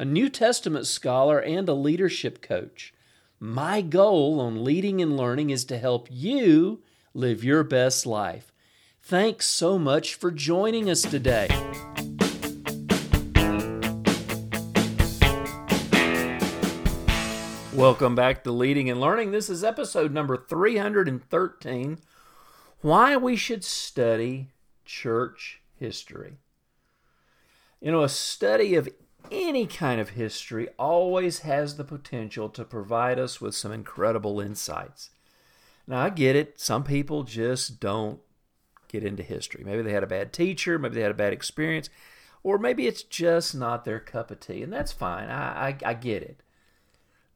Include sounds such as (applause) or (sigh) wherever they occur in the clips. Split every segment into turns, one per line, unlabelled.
a New Testament scholar, and a leadership coach. My goal on leading and learning is to help you live your best life. Thanks so much for joining us today. Welcome back to Leading and Learning. This is episode number 313 Why We Should Study Church History. You know, a study of any kind of history always has the potential to provide us with some incredible insights. Now, I get it. Some people just don't get into history. Maybe they had a bad teacher, maybe they had a bad experience, or maybe it's just not their cup of tea, and that's fine. I, I, I get it.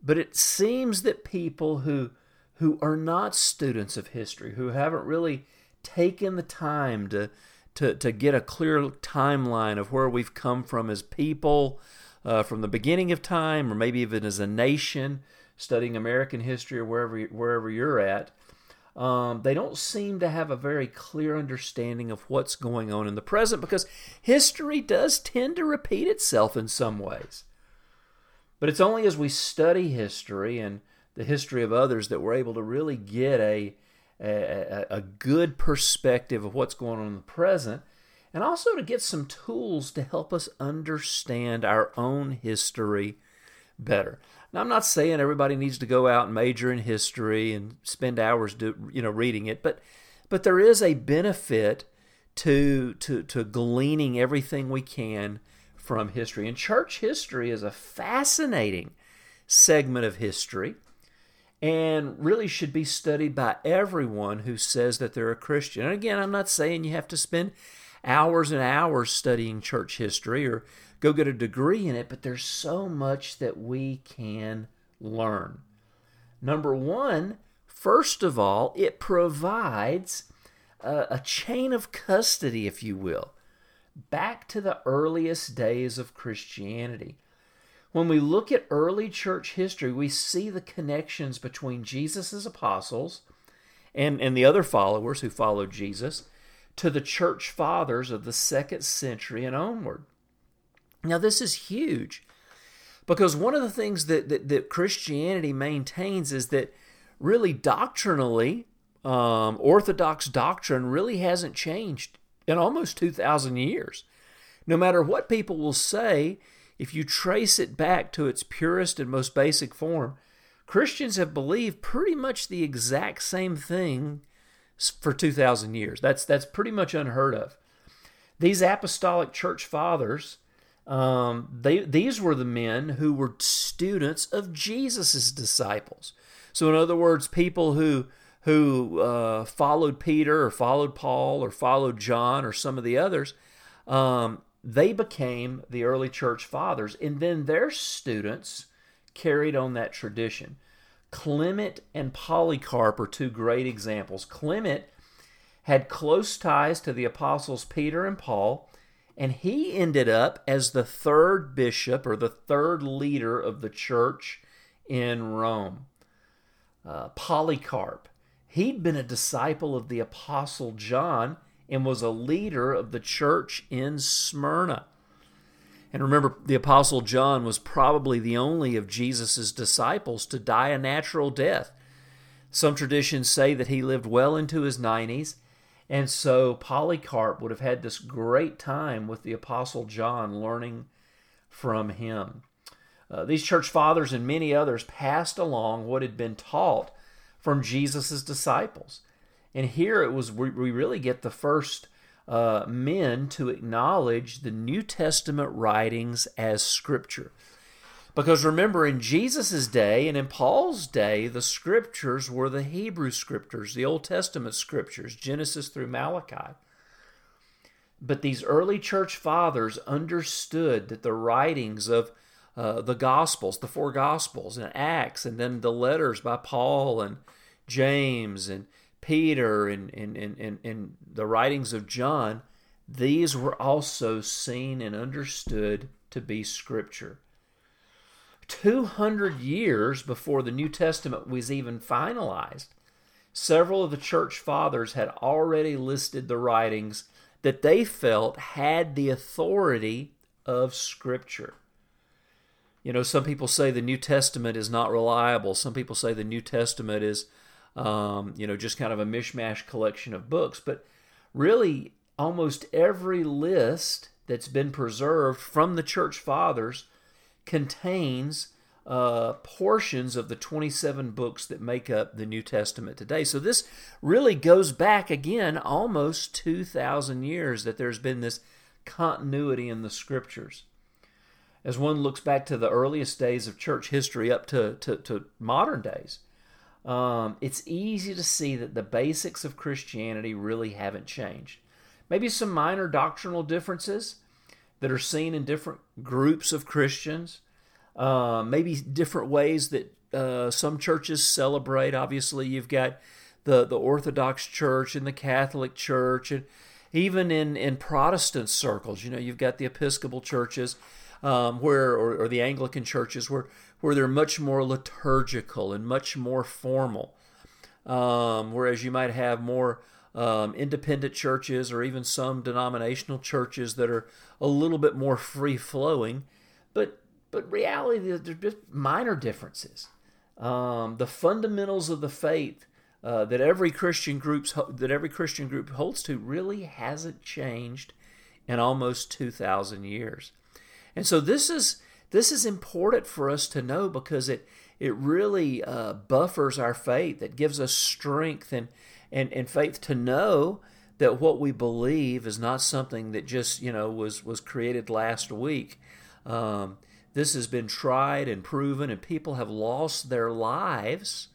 But it seems that people who who are not students of history, who haven't really taken the time to to, to get a clear timeline of where we've come from as people uh, from the beginning of time, or maybe even as a nation, studying American history or wherever wherever you're at. Um, they don't seem to have a very clear understanding of what's going on in the present because history does tend to repeat itself in some ways. But it's only as we study history and the history of others that we're able to really get a, a, a good perspective of what's going on in the present and also to get some tools to help us understand our own history better. Now, I'm not saying everybody needs to go out and major in history and spend hours, do, you know, reading it, but but there is a benefit to to to gleaning everything we can from history. And church history is a fascinating segment of history and really should be studied by everyone who says that they're a Christian. And again, I'm not saying you have to spend hours and hours studying church history or go get a degree in it, but there's so much that we can learn. Number one, first of all, it provides a, a chain of custody, if you will, back to the earliest days of Christianity. When we look at early church history, we see the connections between Jesus' apostles and, and the other followers who followed Jesus to the church fathers of the second century and onward. Now, this is huge because one of the things that, that, that Christianity maintains is that really doctrinally, um, Orthodox doctrine really hasn't changed in almost 2,000 years. No matter what people will say, if you trace it back to its purest and most basic form, Christians have believed pretty much the exact same thing for 2,000 years. That's, that's pretty much unheard of. These apostolic church fathers, um, they, these were the men who were students of Jesus' disciples. So, in other words, people who who uh, followed Peter or followed Paul or followed John or some of the others, um, they became the early church fathers, and then their students carried on that tradition. Clement and Polycarp are two great examples. Clement had close ties to the apostles Peter and Paul, and he ended up as the third bishop or the third leader of the church in Rome. Uh, Polycarp, he'd been a disciple of the apostle John and was a leader of the church in Smyrna. And remember, the Apostle John was probably the only of Jesus' disciples to die a natural death. Some traditions say that he lived well into his 90s, and so Polycarp would have had this great time with the Apostle John learning from him. Uh, these church fathers and many others passed along what had been taught from Jesus' disciples. And here it was we, we really get the first uh, men to acknowledge the New Testament writings as scripture. Because remember, in Jesus' day and in Paul's day, the scriptures were the Hebrew scriptures, the Old Testament scriptures, Genesis through Malachi. But these early church fathers understood that the writings of, uh, the Gospels, the four Gospels, and Acts, and then the letters by Paul and James and Peter and, and, and, and, the writings of John, these were also seen and understood to be Scripture. 200 years before the New Testament was even finalized, several of the church fathers had already listed the writings that they felt had the authority of Scripture. You know, some people say the New Testament is not reliable. Some people say the New Testament is, um, you know, just kind of a mishmash collection of books. But really, almost every list that's been preserved from the church fathers contains uh, portions of the 27 books that make up the New Testament today. So this really goes back again almost 2,000 years that there's been this continuity in the scriptures. As one looks back to the earliest days of church history up to, to, to modern days, um, it's easy to see that the basics of Christianity really haven't changed. Maybe some minor doctrinal differences that are seen in different groups of Christians, uh, maybe different ways that uh, some churches celebrate. Obviously, you've got the, the Orthodox Church and the Catholic Church, and even in, in Protestant circles, you know, you've got the Episcopal churches um, where, or, or the Anglican churches where, where they're much more liturgical and much more formal. Um, whereas you might have more um, independent churches or even some denominational churches that are a little bit more free flowing, but but reality they're just minor differences. Um, the fundamentals of the faith uh, that every Christian groups that every Christian group holds to really hasn't changed in almost two thousand years, and so this is this is important for us to know because it it really uh, buffers our faith. It gives us strength and and, and faith to know that what we believe is not something that just you know was was created last week. Um, this has been tried and proven, and people have lost their lives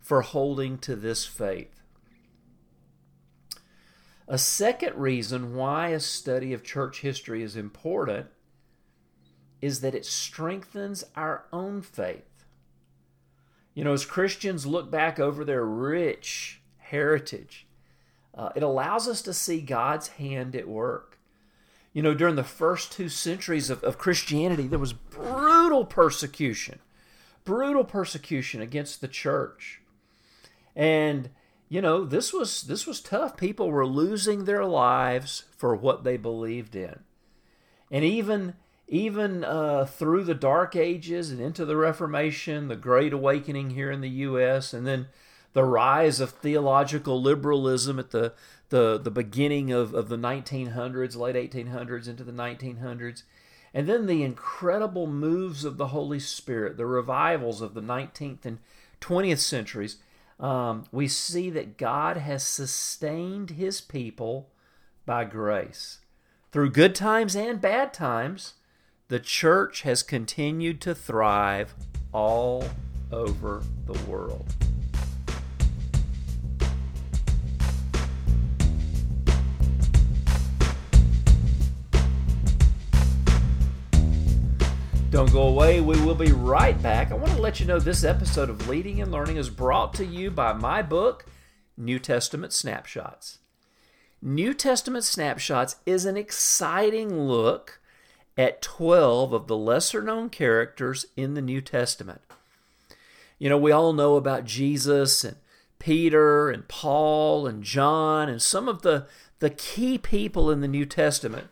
for holding to this faith. A second reason why a study of church history is important is that it strengthens our own faith. You know, as Christians look back over their rich heritage. Uh, it allows us to see God's hand at work. You know, during the first two centuries of, of Christianity, there was brutal persecution, brutal persecution against the church. And you know this was this was tough people were losing their lives for what they believed in and even even uh, through the dark ages and into the reformation the great awakening here in the us and then the rise of theological liberalism at the the, the beginning of, of the 1900s, late 1800s into the 1900s, and then the incredible moves of the Holy Spirit, the revivals of the 19th and 20th centuries, um, we see that God has sustained his people by grace. Through good times and bad times, the church has continued to thrive all over the world. Don't go away. We will be right back. I want to let you know this episode of Leading and Learning is brought to you by my book, New Testament Snapshots. New Testament Snapshots is an exciting look at 12 of the lesser known characters in the New Testament. You know, we all know about Jesus and Peter and Paul and John and some of the, the key people in the New Testament.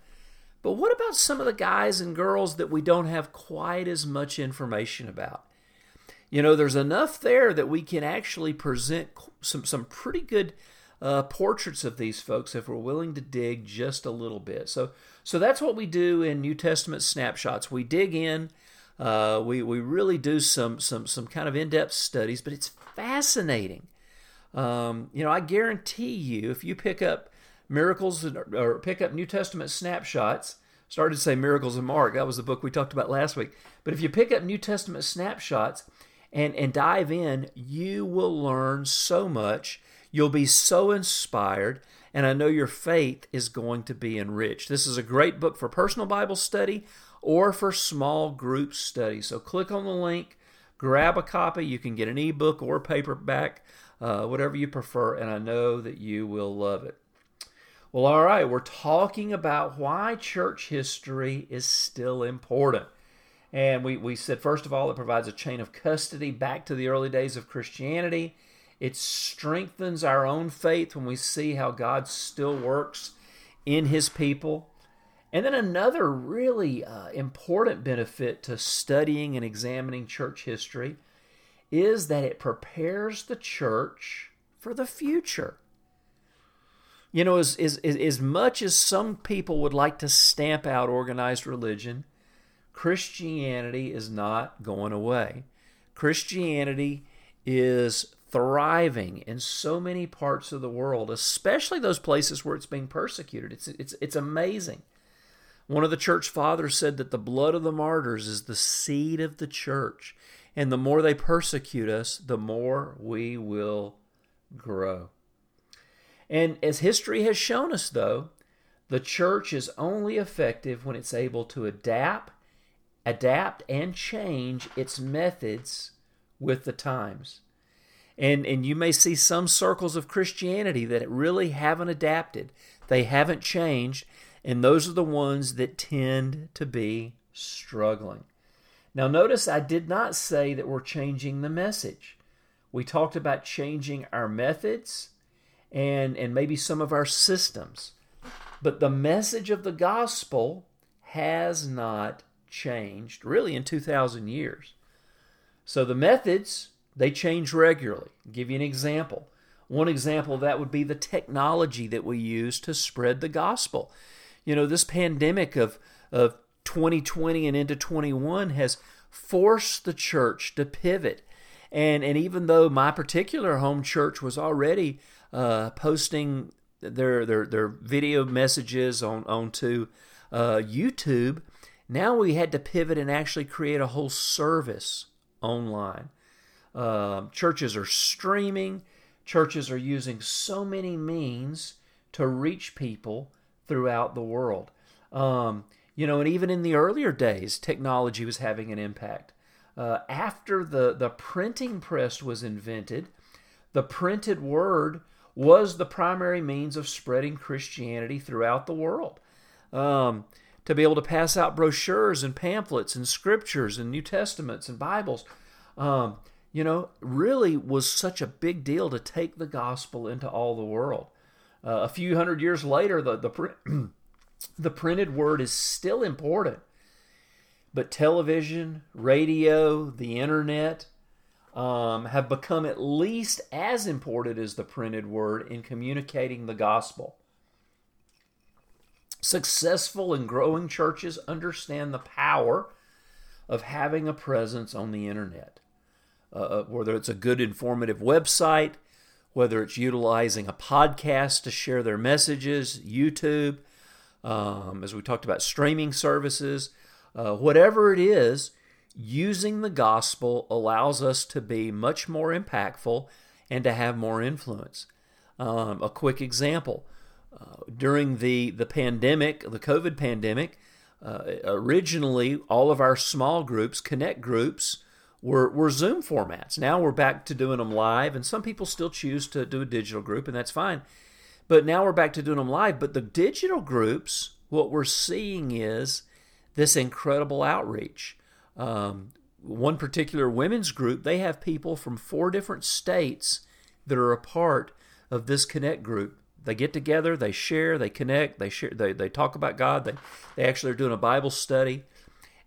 But what about some of the guys and girls that we don't have quite as much information about? You know, there's enough there that we can actually present some, some pretty good uh, portraits of these folks if we're willing to dig just a little bit. So, so that's what we do in New Testament snapshots. We dig in, uh, we, we really do some, some, some kind of in depth studies, but it's fascinating. Um, you know, I guarantee you, if you pick up miracles or pick up New Testament snapshots. Started to say miracles in Mark. That was the book we talked about last week. But if you pick up New Testament snapshots and, and dive in, you will learn so much. You'll be so inspired. And I know your faith is going to be enriched. This is a great book for personal Bible study or for small group study. So click on the link, grab a copy. You can get an ebook or paperback, uh, whatever you prefer, and I know that you will love it. Well, all right, we're talking about why church history is still important. And we, we said, first of all, it provides a chain of custody back to the early days of Christianity. It strengthens our own faith when we see how God still works in his people. And then another really uh, important benefit to studying and examining church history is that it prepares the church for the future. You know, as, as, as much as some people would like to stamp out organized religion, Christianity is not going away. Christianity is thriving in so many parts of the world, especially those places where it's being persecuted. It's, it's, it's amazing. One of the church fathers said that the blood of the martyrs is the seed of the church. And the more they persecute us, the more we will grow. And as history has shown us, though, the church is only effective when it's able to adapt, adapt and change its methods with the times. And and you may see some circles of Christianity that really haven't adapted. They haven't changed and those are the ones that tend to be struggling. Now, notice I did not say that we're changing the message. We talked about changing our methods and, and maybe some of our systems. But the message of the gospel has not changed really in 2,000 years. So the methods, they change regularly. I'll give you an example. One example of that would be the technology that we use to spread the gospel you know, this pandemic of, of 2020 and into 21 has forced the church to pivot. And, and even though my particular home church was already uh, posting their, their, their video messages on onto uh, YouTube, now we had to pivot and actually create a whole service online. Uh, churches are streaming, churches are using so many means to reach people throughout the world. Um, you know, and even in the earlier days, technology was having an impact. Uh, after the, the printing press was invented, the printed word was the primary means of spreading Christianity throughout the world. Um, to be able to pass out brochures and pamphlets and scriptures and New Testaments and Bibles, um, you know, really was such a big deal to take the gospel into all the world. Uh, a few hundred years later, the the, (clears throat) the printed word is still important, but television, radio, the internet um, have become at least as important as the printed word in communicating the gospel. Successful and growing churches understand the power of having a presence on the internet. Uh, uh whether it's a good informative website, whether it's utilizing a podcast to share their messages, YouTube, um, as we talked about, streaming services, uh, whatever it is, using the gospel allows us to be much more impactful and to have more influence. Um, a quick example uh, during the, the pandemic, the COVID pandemic, uh, originally all of our small groups, connect groups, were, were Zoom formats. Now we're back to doing them live, and some people still choose to do a digital group, and that's fine. But now we're back to doing them live. But the digital groups, what we're seeing is this incredible outreach. Um, one particular women's group, they have people from four different states that are a part of this Connect group. They get together, they share, they connect, they share, they, they talk about God. They, they actually are doing a Bible study.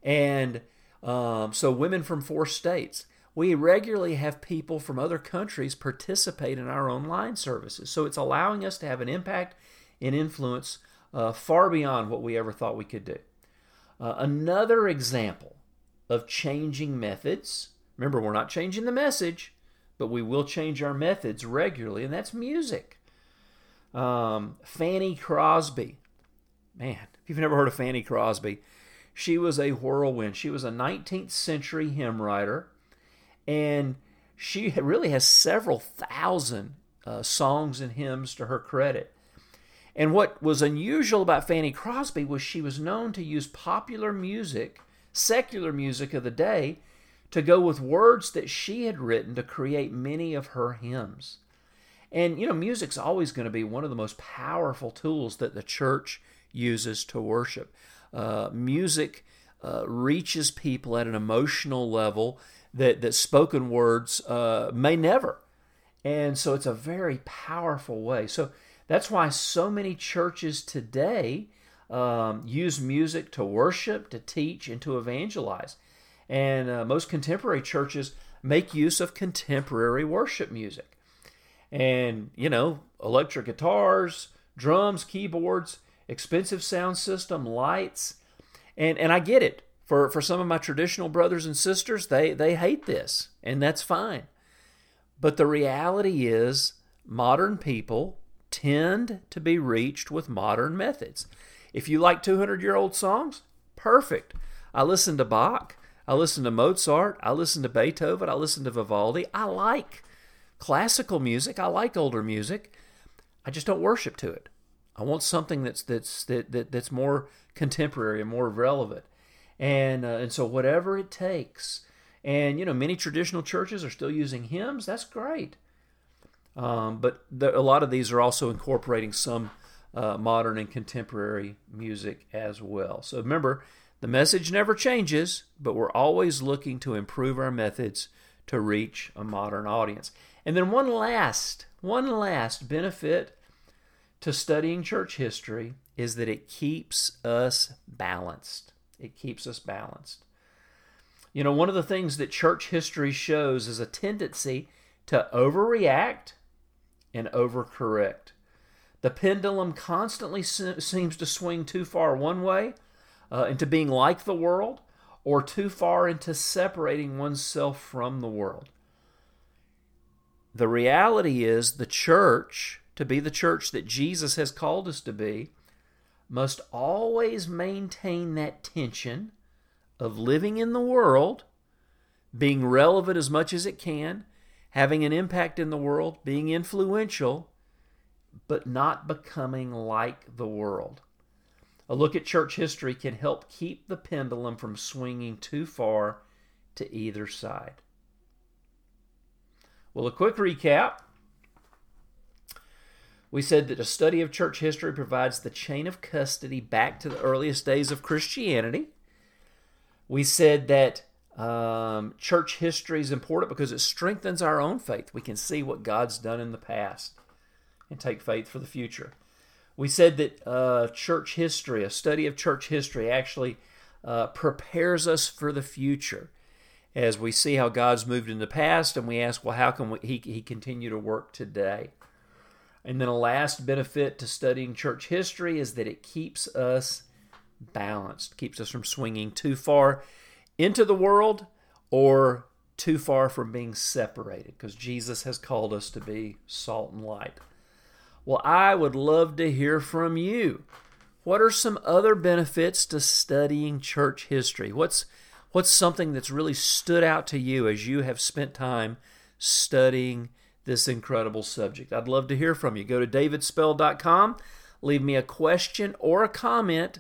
And um, so, women from four states. We regularly have people from other countries participate in our online services. So, it's allowing us to have an impact and influence uh, far beyond what we ever thought we could do. Uh, another example of changing methods. Remember, we're not changing the message, but we will change our methods regularly, and that's music. Um, Fanny Crosby. Man, if you've never heard of Fanny Crosby, she was a whirlwind. She was a 19th century hymn writer, and she really has several thousand uh, songs and hymns to her credit. And what was unusual about Fanny Crosby was she was known to use popular music, secular music of the day, to go with words that she had written to create many of her hymns. And, you know, music's always going to be one of the most powerful tools that the church uses to worship. Uh, music uh, reaches people at an emotional level that, that spoken words uh, may never. And so it's a very powerful way. So that's why so many churches today um, use music to worship, to teach, and to evangelize. And uh, most contemporary churches make use of contemporary worship music. And, you know, electric guitars, drums, keyboards, expensive sound system, lights. And, and I get it. For, for some of my traditional brothers and sisters, they, they hate this, and that's fine. But the reality is, modern people tend to be reached with modern methods. If you like 200 year old songs, perfect. I listen to Bach, I listen to Mozart, I listen to Beethoven, I listen to Vivaldi. I like classical music, I like older music. I just don't worship to it. I want something that's that's that, that that's more contemporary and more relevant. And uh, and so whatever it takes. And you know, many traditional churches are still using hymns. That's great. Um, but the, a lot of these are also incorporating some uh, modern and contemporary music as well. So remember, the message never changes, but we're always looking to improve our methods to reach a modern audience. And then one last, one last benefit to studying church history is that it keeps us balanced. It keeps us balanced. You know, one of the things that church history shows is a tendency to overreact and overcorrect. The pendulum constantly seems to swing too far one way uh, into being like the world or too far into separating oneself from the world. The reality is the church, to be the church that Jesus has called us to be, must always maintain that tension of living in the world, being relevant as much as it can, having an impact in the world, being influential, but not becoming like the world. A look at church history can help keep the pendulum from swinging too far to either side. Well, a quick recap. We said that a study of church history provides the chain of custody back to the earliest days of Christianity. We said that um, church history is important because it strengthens our own faith. We can see what God's done in the past and take faith for the future. We said that uh, church history, a study of church history, actually uh, prepares us for the future as we see how God's moved in the past and we ask, well, how can we, he, he continue to work today? And then a last benefit to studying church history is that it keeps us balanced, keeps us from swinging too far into the world or too far from being separated because Jesus has called us to be salt and light. Well, I would love to hear from you. What are some other benefits to studying church history? What's what's something that's really stood out to you as you have spent time studying this incredible subject? I'd love to hear from you. Go to davidspell.com, leave me a question or a comment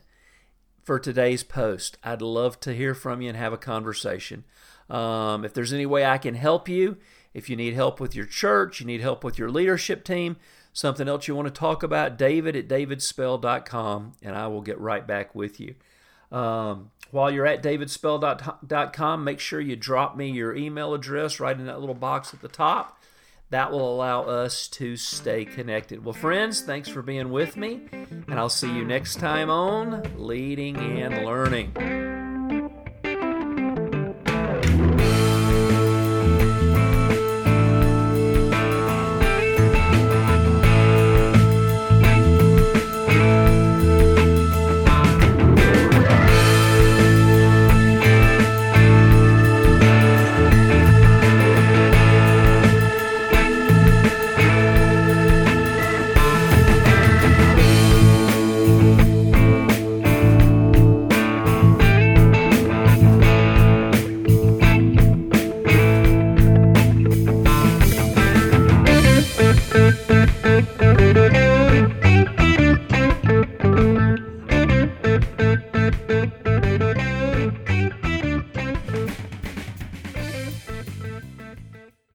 for today's post. I'd love to hear from you and have a conversation. Um, if there's any way I can help you, if you need help with your church, you need help with your leadership team, something else you want to talk about, david at davidspell.com, and I will get right back with you. Um, while you're at davidspell.com, make sure you drop me your email address right in that little box at the top. That will allow us to stay connected. Well, friends, thanks for being with me, and I'll see you next time on Leading and Learning.